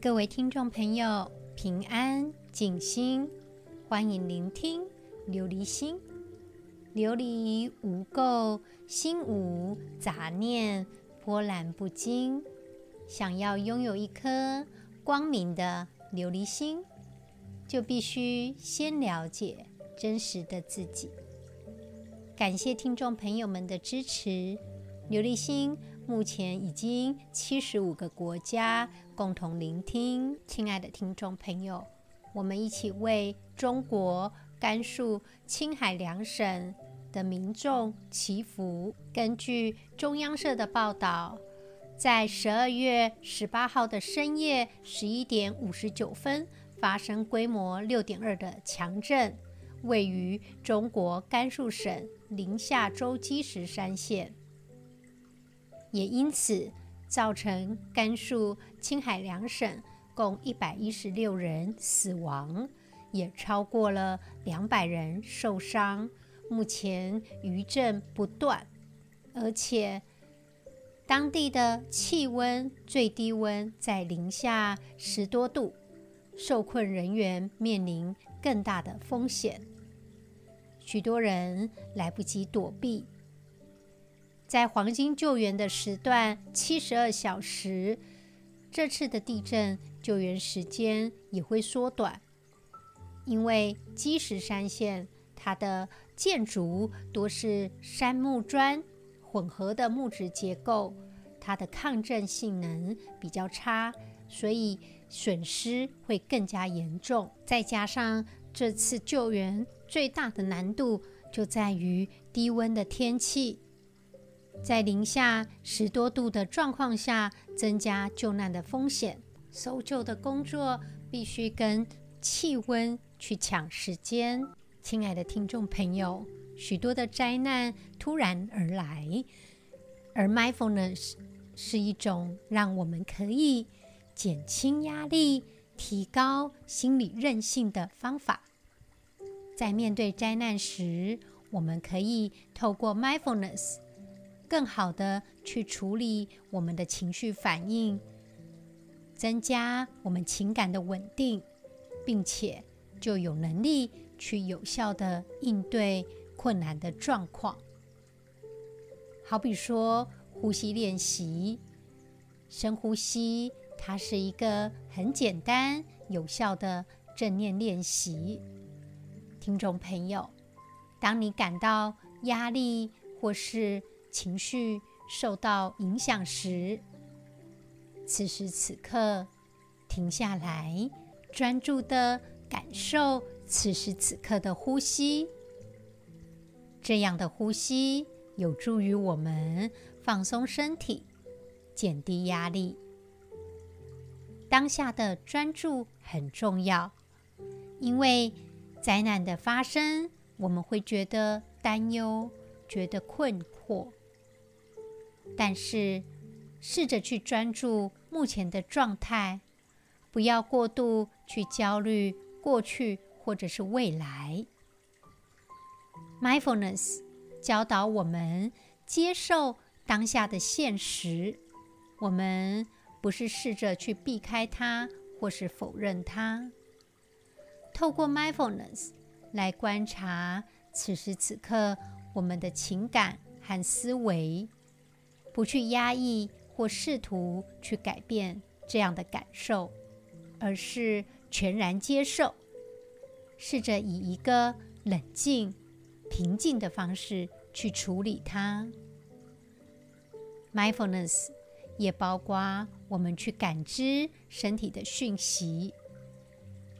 各位听众朋友，平安静心，欢迎聆听琉璃心。琉璃无垢，心无杂念，波澜不惊。想要拥有一颗光明的琉璃心，就必须先了解真实的自己。感谢听众朋友们的支持，琉璃心。目前已经七十五个国家共同聆听，亲爱的听众朋友，我们一起为中国甘肃、青海两省的民众祈福。根据中央社的报道，在十二月十八号的深夜十一点五十九分，发生规模六点二的强震，位于中国甘肃省临夏州积石山县。也因此造成甘肃、青海两省共一百一十六人死亡，也超过了两百人受伤。目前余震不断，而且当地的气温最低温在零下十多度，受困人员面临更大的风险。许多人来不及躲避。在黄金救援的时段，七十二小时，这次的地震救援时间也会缩短，因为积石山县它的建筑多是杉木砖混合的木质结构，它的抗震性能比较差，所以损失会更加严重。再加上这次救援最大的难度就在于低温的天气。在零下十多度的状况下，增加救难的风险。搜救的工作必须跟气温去抢时间。亲爱的听众朋友，许多的灾难突然而来，而 mindfulness 是一种让我们可以减轻压力、提高心理韧性的方法。在面对灾难时，我们可以透过 mindfulness。更好的去处理我们的情绪反应，增加我们情感的稳定，并且就有能力去有效的应对困难的状况。好比说呼吸练习，深呼吸，它是一个很简单有效的正念练习。听众朋友，当你感到压力或是情绪受到影响时，此时此刻停下来，专注的感受此时此刻的呼吸。这样的呼吸有助于我们放松身体，减低压力。当下的专注很重要，因为灾难的发生，我们会觉得担忧，觉得困惑。但是，试着去专注目前的状态，不要过度去焦虑过去或者是未来。Mindfulness 教导我们接受当下的现实，我们不是试着去避开它或是否认它。透过 Mindfulness 来观察此时此刻我们的情感和思维。不去压抑或试图去改变这样的感受，而是全然接受，试着以一个冷静、平静的方式去处理它。Mindfulness 也包括我们去感知身体的讯息。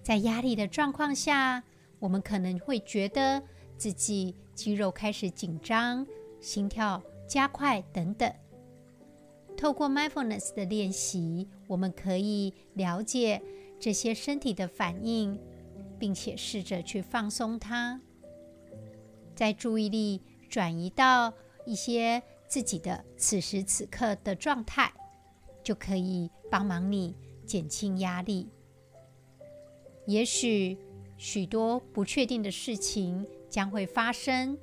在压力的状况下，我们可能会觉得自己肌肉开始紧张、心跳加快等等。透过 mindfulness 的练习，我们可以了解这些身体的反应，并且试着去放松它。在注意力转移到一些自己的此时此刻的状态，就可以帮忙你减轻压力。也许许多不确定的事情将会发生，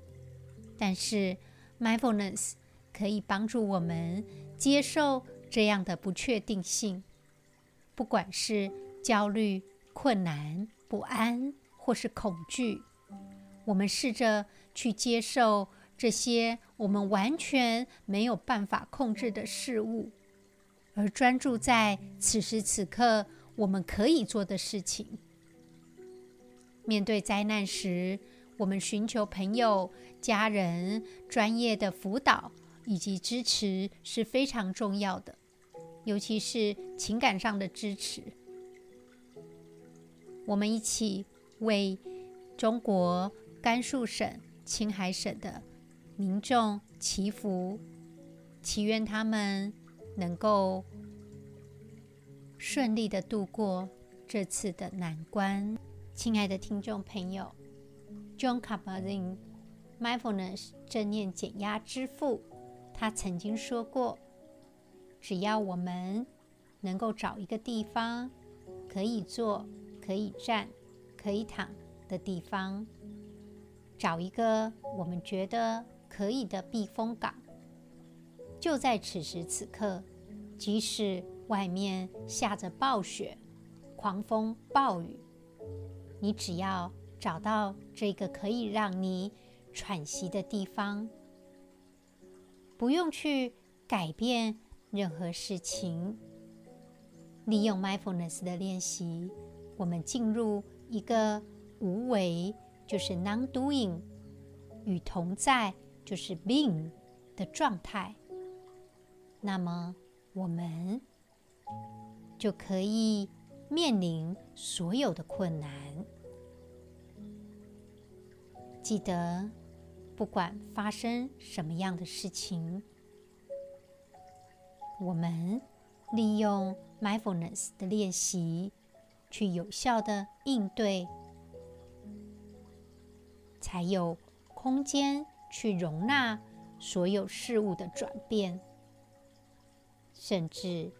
但是 mindfulness 可以帮助我们。接受这样的不确定性，不管是焦虑、困难、不安，或是恐惧，我们试着去接受这些我们完全没有办法控制的事物，而专注在此时此刻我们可以做的事情。面对灾难时，我们寻求朋友、家人专业的辅导以及支持是非常重要的，尤其是情感上的支持。我们一起为中国甘肃省、青海省的民众祈福，祈愿他们能够顺利的度过这次的难关。亲爱的听众朋友，John Kabat-Zinn Mindfulness 正念减压之父，他曾经说过：“只要我们能够找一个地方可以坐、可以站、可以躺的地方，找一个我们觉得可以的避风港，就在此时此刻，即使外面下着暴雪、狂风暴雨。”你只要找到这个可以让你喘息的地方，不用去改变任何事情。利用 mindfulness 的练习，我们进入一个无为，就是 non-doing，与同在，就是 being 的状态。那么，我们就可以面临所有的困难。记得，不管发生什么样的事情，我们利用 mindfulness 的练习，去有效的应对，才有空间去容纳所有事物的转变，甚至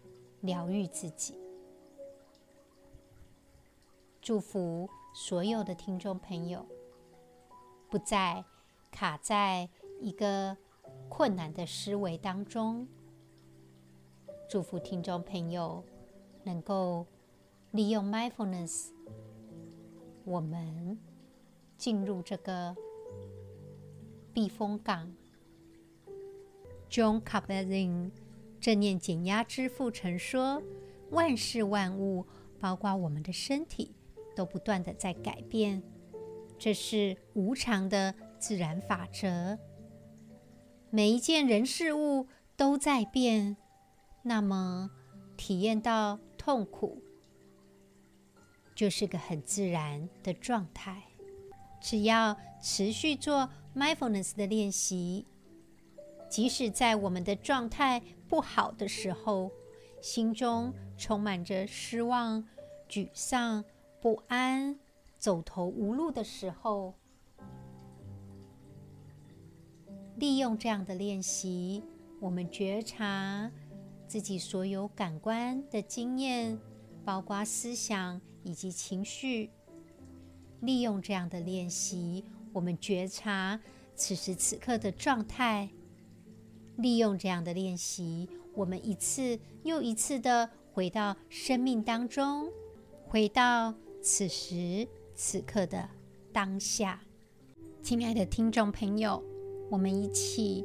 疗愈自己。祝福所有的听众朋友，不再卡在一个困难的思维当中。祝福听众朋友能够利用 mindfulness，我们进入这个避风港。John Kabat-Zinn 正念减压之父曾说：“万事万物，包括我们的身体。”都不断的在改变，这是无常的自然法则。每一件人事物都在变，那么体验到痛苦就是个很自然的状态。只要持续做 mindfulness 的练习，即使在我们的状态不好的时候，心中充满着失望、沮丧。不安、走投无路的时候，利用这样的练习，我们觉察自己所有感官的经验，包括思想以及情绪。利用这样的练习，我们觉察此时此刻的状态。利用这样的练习，我们一次又一次的回到生命当中，回到。此时此刻的当下，亲爱的听众朋友，我们一起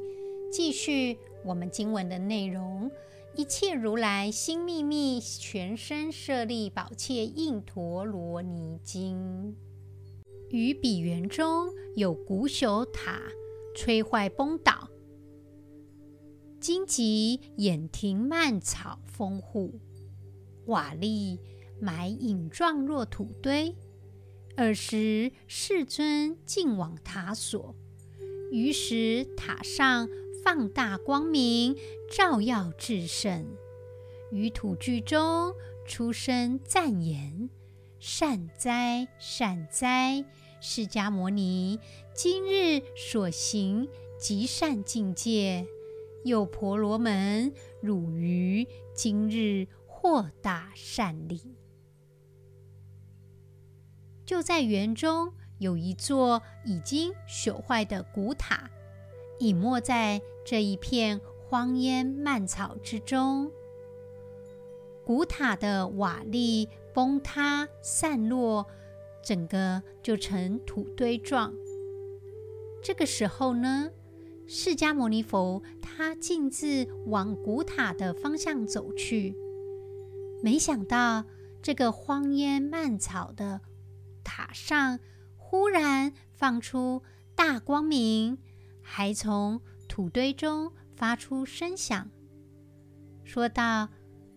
继续我们经文的内容。一切如来心秘密，全身舍利宝切印陀罗尼经。于彼园中有古朽塔，摧坏崩倒，荆棘掩庭蔓草丰护，瓦砾。埋影状若土堆。尔时世尊径往塔所，于是塔上放大光明，照耀至圣。于土具中出声赞言：“善哉，善哉！释迦牟尼今日所行极善境界，又婆罗门，汝于今日获大善利。”就在园中有一座已经朽坏的古塔，隐没在这一片荒烟蔓草之中。古塔的瓦砾崩塌散落，整个就成土堆状。这个时候呢，释迦牟尼佛他径自往古塔的方向走去，没想到这个荒烟蔓草的塔上，忽然放出大光明，还从土堆中发出声响，说道：“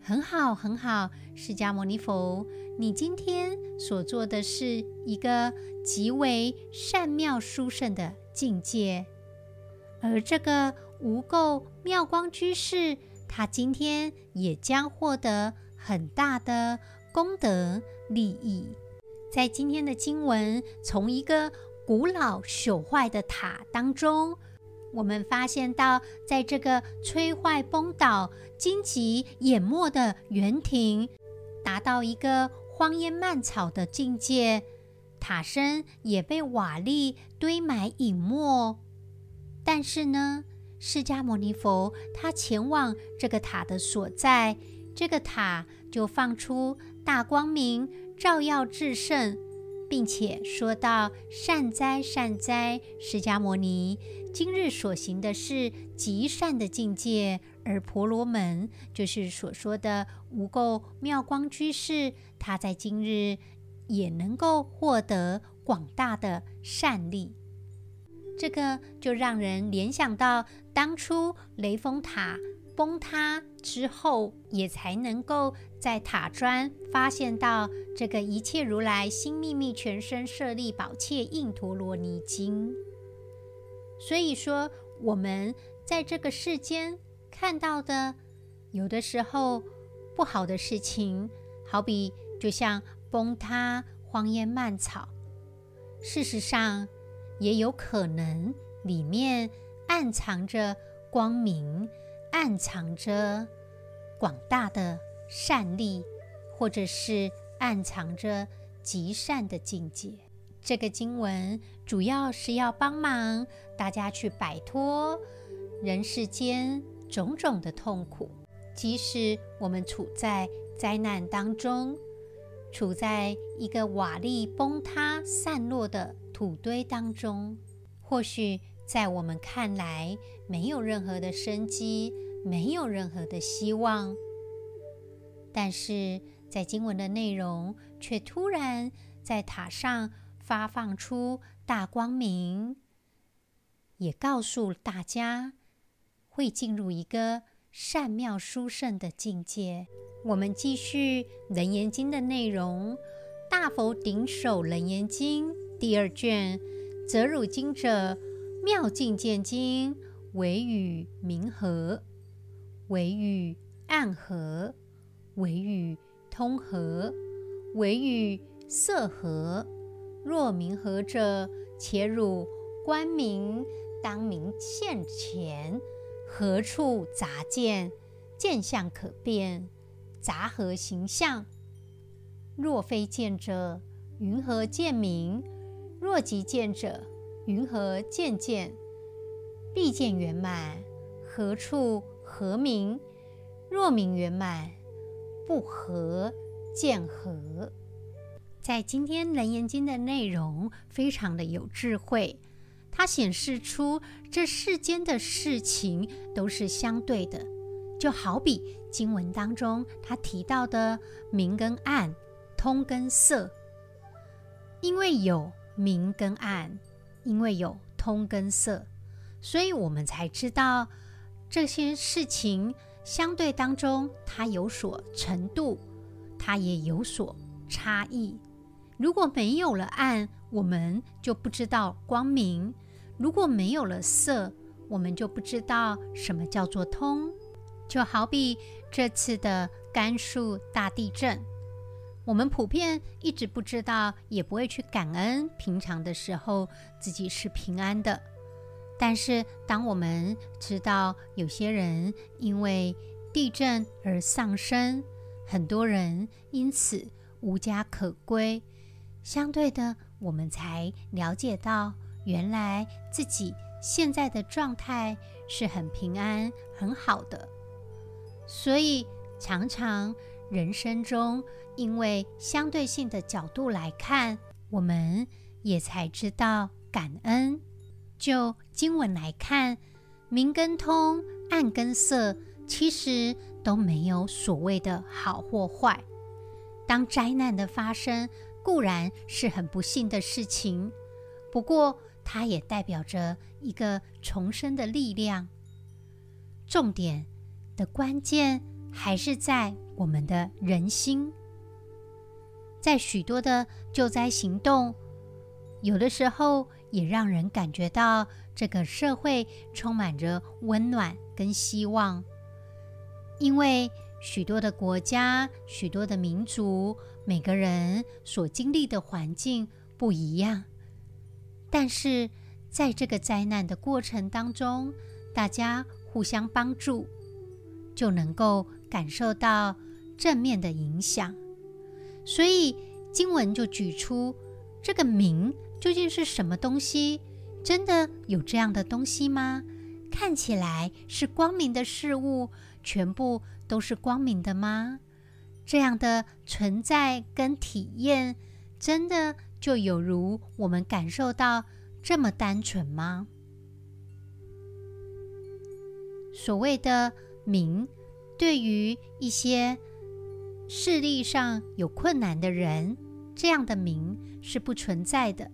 很好，很好，释迦牟尼佛，你今天所做的是一个极为善妙殊胜的。”境界，而这个无垢妙光居士，他今天也将获得很大的功德利益。在今天的经文，从一个古老朽坏的塔当中，我们发现到，在这个摧坏崩倒、荆棘掩没的园亭，达到一个荒烟蔓草的境界。塔身也被瓦砾堆埋隐没，但是呢，释迦牟尼佛他前往这个塔的所在，这个塔就放出大光明，照耀至圣，并且说到：“善哉，善哉，释迦牟尼，今日所行的是极善的境界，而婆罗门就是所说的无垢妙光居士，他在今日。”也能够获得广大的善利，这个就让人联想到当初雷峰塔崩塌之后，也才能够在塔砖发现到这个一切如来心秘密全身舍利宝切印陀罗尼经。所以说，我们在这个世间看到的，有的时候不好的事情，好比就像。崩塌、荒烟蔓草，事实上也有可能里面暗藏着光明，暗藏着广大的善利，或者是暗藏着极善的境界。这个经文主要是要帮忙大家去摆脱人世间种种的痛苦，即使我们处在灾难当中。处在一个瓦砾崩塌、散落的土堆当中，或许在我们看来没有任何的生机，没有任何的希望，但是在经文的内容却突然在塔上发放出大光明，也告诉大家会进入一个善妙殊胜的境界。我们继续《楞严经》的内容，《大佛顶首楞严经》第二卷，择汝经者，妙境界经，唯与明和，唯与暗合，唯与通合，唯与色和。若明和者，且汝观明，当明现前，何处杂见？见相可辨。杂合形象？若非见者，云何见明？若即见者，云何见见？必见圆满，何处何明？若明圆满，不和见和？在今天《楞严经》的内容非常的有智慧，它显示出这世间的事情都是相对的。就好比经文当中他提到的明跟暗、通跟色，因为有明跟暗，因为有通跟色，所以我们才知道这些事情相对当中它有所程度，它也有所差异。如果没有了暗，我们就不知道光明；如果没有了色，我们就不知道什么叫做通。就好比这次的甘肃大地震，我们普遍一直不知道，也不会去感恩。平常的时候自己是平安的，但是当我们知道有些人因为地震而丧生，很多人因此无家可归，相对的，我们才了解到，原来自己现在的状态是很平安、很好的。所以常常人生中，因为相对性的角度来看，我们也才知道感恩。就经文来看，明跟通、暗跟色，其实都没有所谓的好或坏。当灾难的发生，固然是很不幸的事情，不过它也代表着一个重生的力量。重点的关键还是在我们的人心。在许多的救灾行动，有的时候也让人感觉到这个社会充满着温暖跟希望，因为许多的国家、许多的民族，每个人所经历的环境不一样，但是在这个灾难的过程当中，大家互相帮助，就能够感受到正面的影响。所以经文就举出这个名究竟是什么东西？真的有这样的东西吗？看起来是光明的事物，全部都是光明的吗？这样的存在跟体验，真的就有如我们感受到这么单纯吗？所谓的明，对于一些视力上有困难的人，这样的明是不存在的。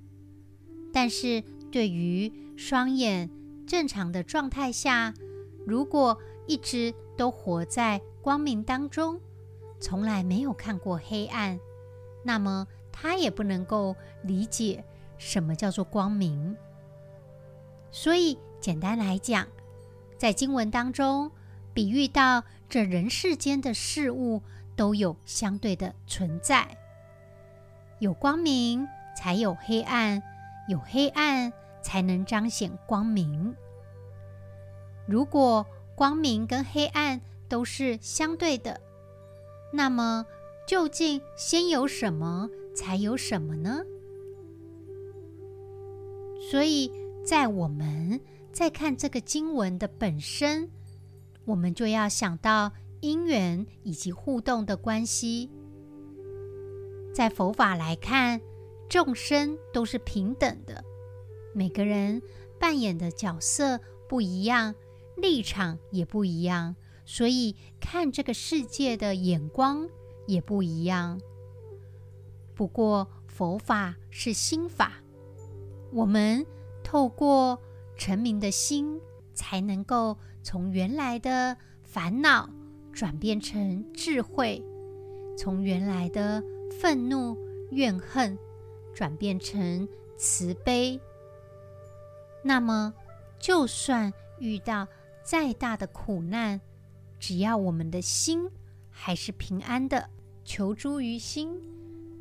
但是对于双眼正常的状态下，如果一直都活在光明当中，从来没有看过黑暗，那么他也不能够理解什么叫做光明。所以简单来讲，在经文当中比喻到这人世间的事物。都有相对的存在，有光明才有黑暗，有黑暗才能彰显光明。如果光明跟黑暗都是相对的，那么究竟先有什么才有什么呢？所以在我们在看这个经文的本身，我们就要想到。因缘以及互动的关系，在佛法来看，众生都是平等的，每个人扮演的角色不一样，立场也不一样，所以看这个世界的眼光也不一样。不过佛法是心法，我们透过澄明的心，才能够从原来的烦恼。转变成智慧，从原来的愤怒、怨恨转变成慈悲。那么，就算遇到再大的苦难，只要我们的心还是平安的，求诸于心，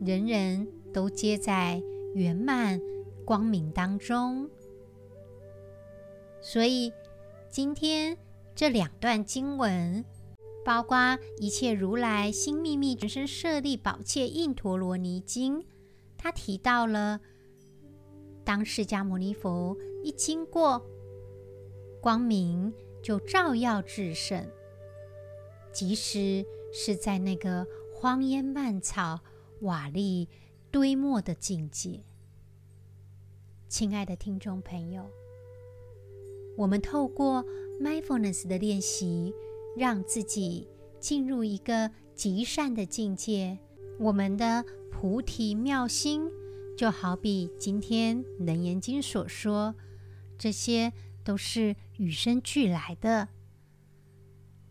人人都皆在圆满光明当中。所以，今天这两段经文。包括一切如来心秘密全身舍利宝切印陀罗尼经，他提到了，当释迦牟尼佛一经过，光明就照耀至圣，即使是在那个荒烟蔓草、瓦砾堆没的境界。亲爱的听众朋友，我们透过 mindfulness 的练习。让自己进入一个极善的境界，我们的菩提妙心，就好比今天《楞严经》所说，这些都是与生俱来的，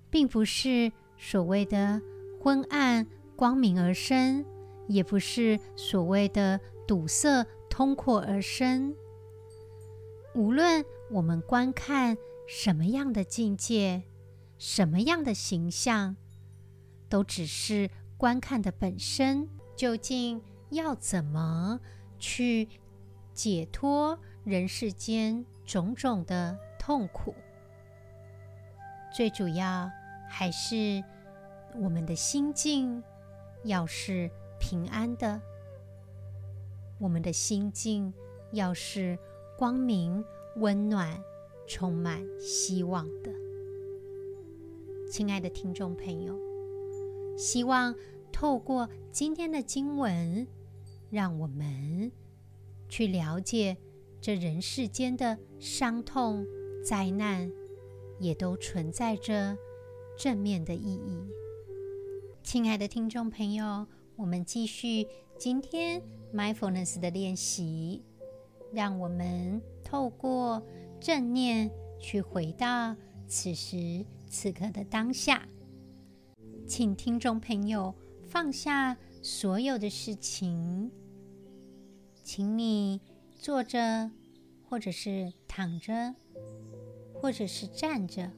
并不是所谓的昏暗光明而生，也不是所谓的堵塞通阔而生。无论我们观看什么样的境界。什么样的形象，都只是观看的本身。究竟要怎么去解脱人世间种种的痛苦？最主要还是我们的心境要是平安的，我们的心境要是光明、温暖、充满希望的。亲爱的听众朋友，希望透过今天的经文，让我们去了解这人世间的伤痛、灾难，也都存在着正面的意义。亲爱的听众朋友，我们继续今天 mindfulness 的练习，让我们透过正念去回到此时此刻的当下。请听众朋友放下所有的事情，请你坐着，或者是躺着，或者是站着，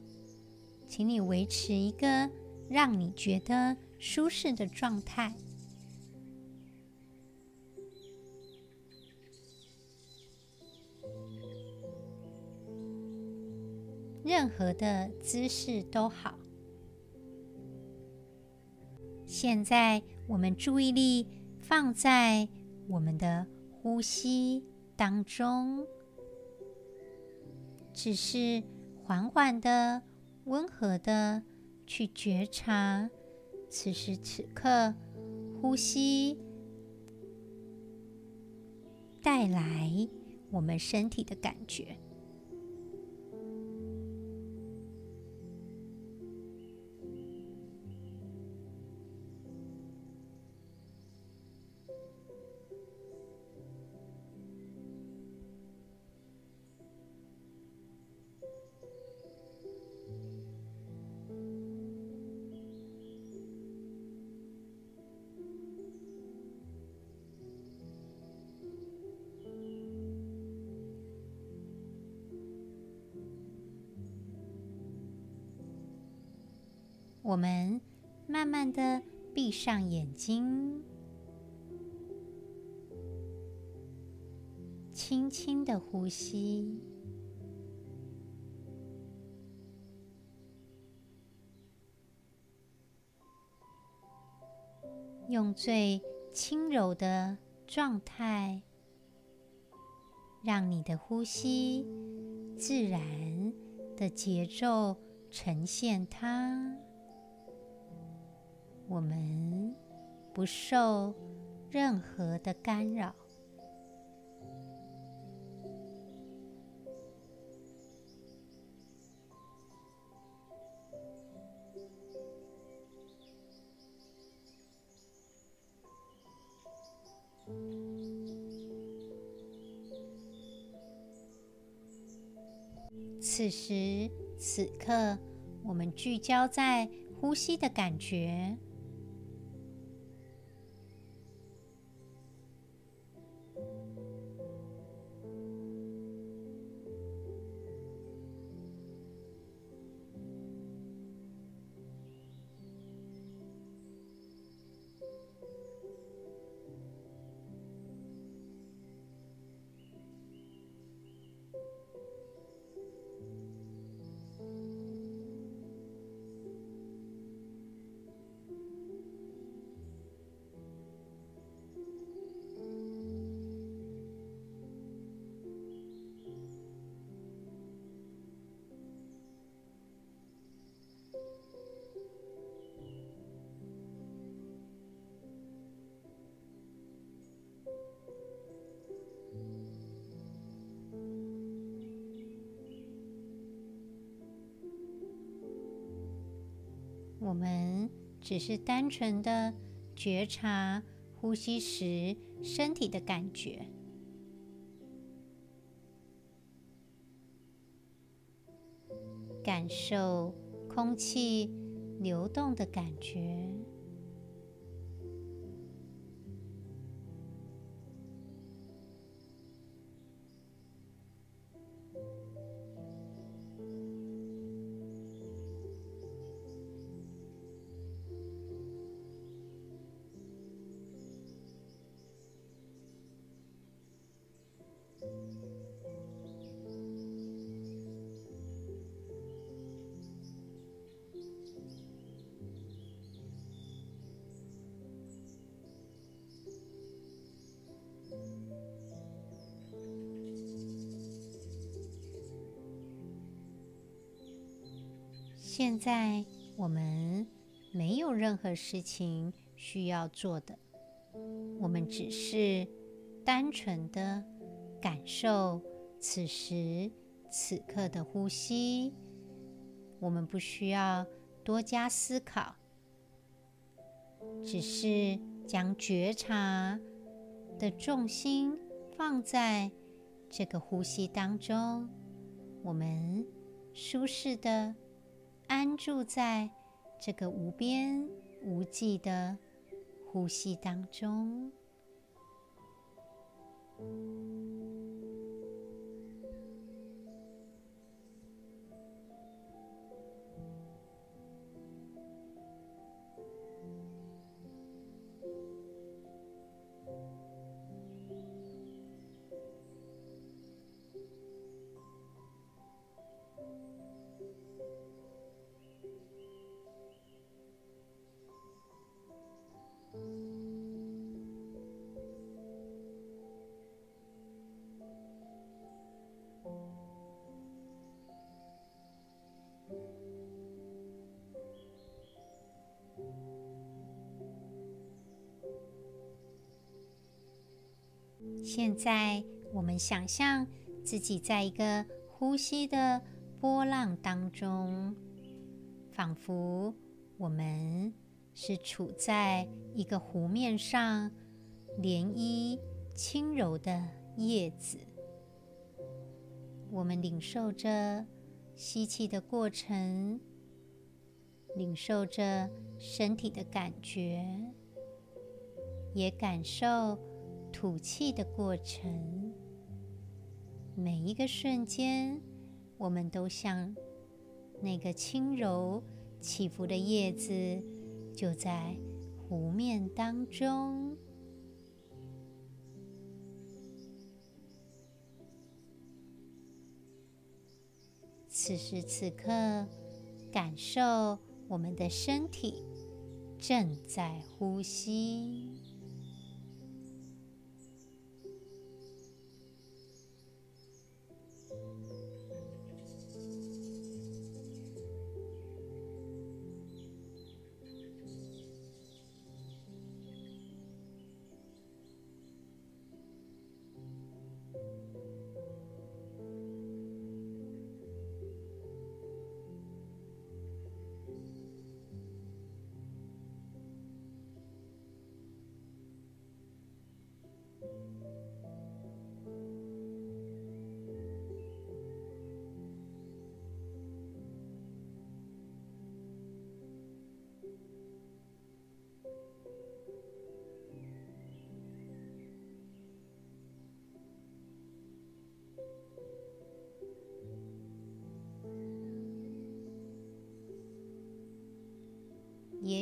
请你维持一个让你觉得舒适的状态。任何的姿势都好。现在，我们注意力放在我们的呼吸当中，只是缓缓的、温和的去觉察此时此刻呼吸带来我们身体的感觉。轻轻的呼吸，用最轻柔的状态，让你的呼吸自然的节奏呈现它。我们不受任何的干扰，时此刻，我们聚焦在呼吸的感觉。我们只是单纯的觉察呼吸时身体的感觉，感受空气流动的感觉。在，我们没有任何事情需要做的，我们只是单纯的感受此时此刻的呼吸。我们不需要多加思考，只是将觉察的重心放在这个呼吸当中。我们舒适的安住在这个无边无际的呼吸当中。现在，我们想象自己在一个呼吸的波浪当中，仿佛我们是处在一个湖面上，涟漪轻柔的叶子。我们领受着吸气的过程，领受着身体的感觉，也感受。吐气的过程，每一个瞬间，我们都像那个轻柔起伏的叶子，就在湖面当中。此时此刻，感受我们的身体正在呼吸。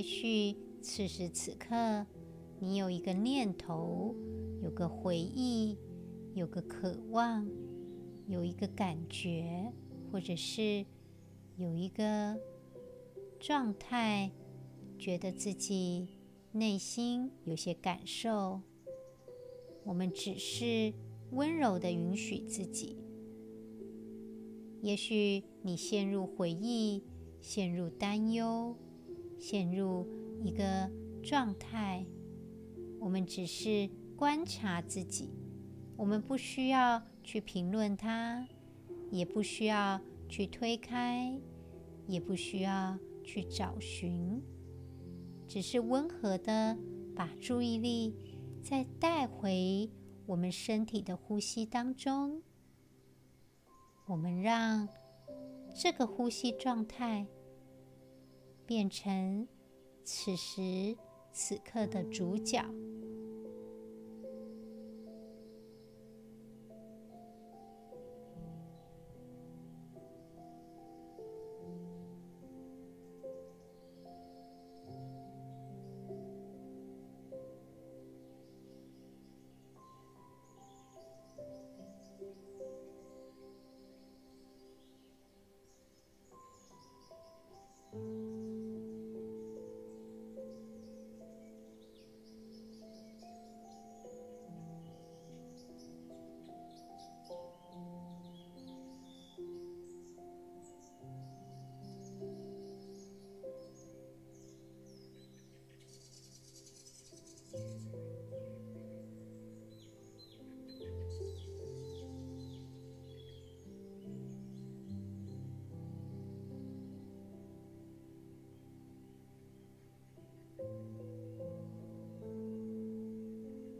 也许此时此刻，你有一个念头，有个回忆，有个渴望，有一个感觉，或者是有一个状态，觉得自己内心有些感受。我们只是温柔地允许自己。也许你陷入回忆，陷入担忧。陷入一个状态，我们只是观察自己，我们不需要去评论它，也不需要去推开，也不需要去找寻，只是温和的把注意力再带回我们身体的呼吸当中，我们让这个呼吸状态。变成此时此刻的主角。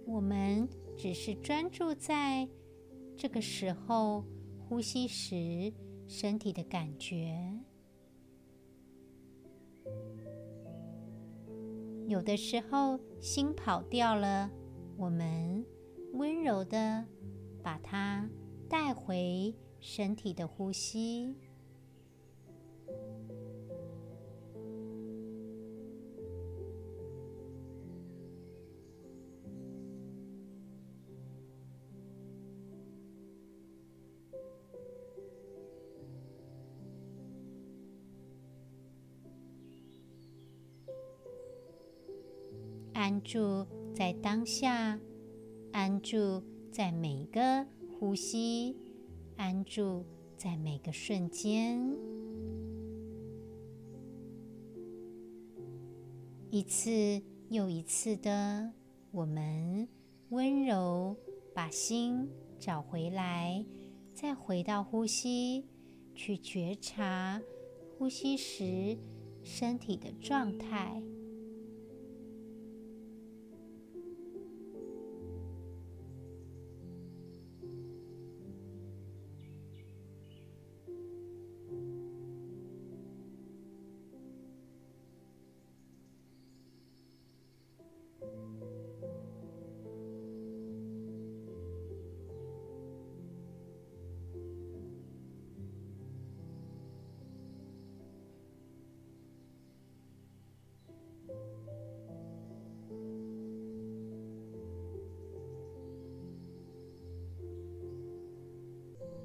我们只是专注在这个时候呼吸时身体的感觉。有的时候心跑掉了我们温柔的把它带回身体的呼吸。住在当下，安住在每个呼吸，安住在每个瞬间。一次又一次的，我们温柔把心找回来，再回到呼吸，去觉察呼吸时身体的状态。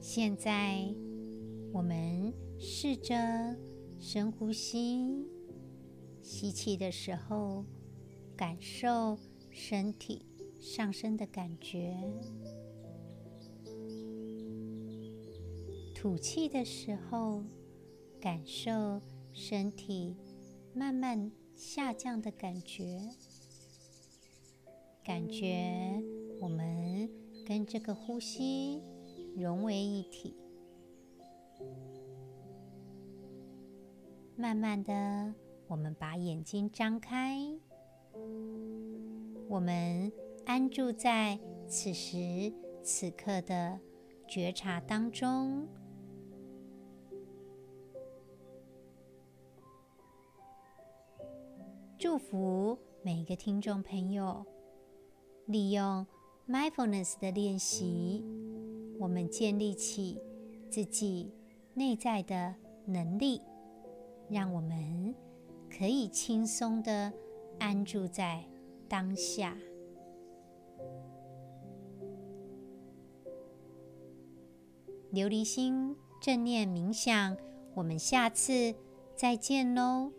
现在，我们试着深呼吸，吸气的时候，感受身体上升的感觉；吐气的时候，感受身体慢慢下降的感觉。感觉我们跟这个呼吸。融为一体。慢慢的，我们把眼睛张开，我们安住在此时此刻的觉察当中。祝福每一个听众朋友，利用 mindfulness 的练习。我们建立起自己内在的能力，让我们可以轻松地安住在当下。琉璃心正念冥想，我们下次再见喽。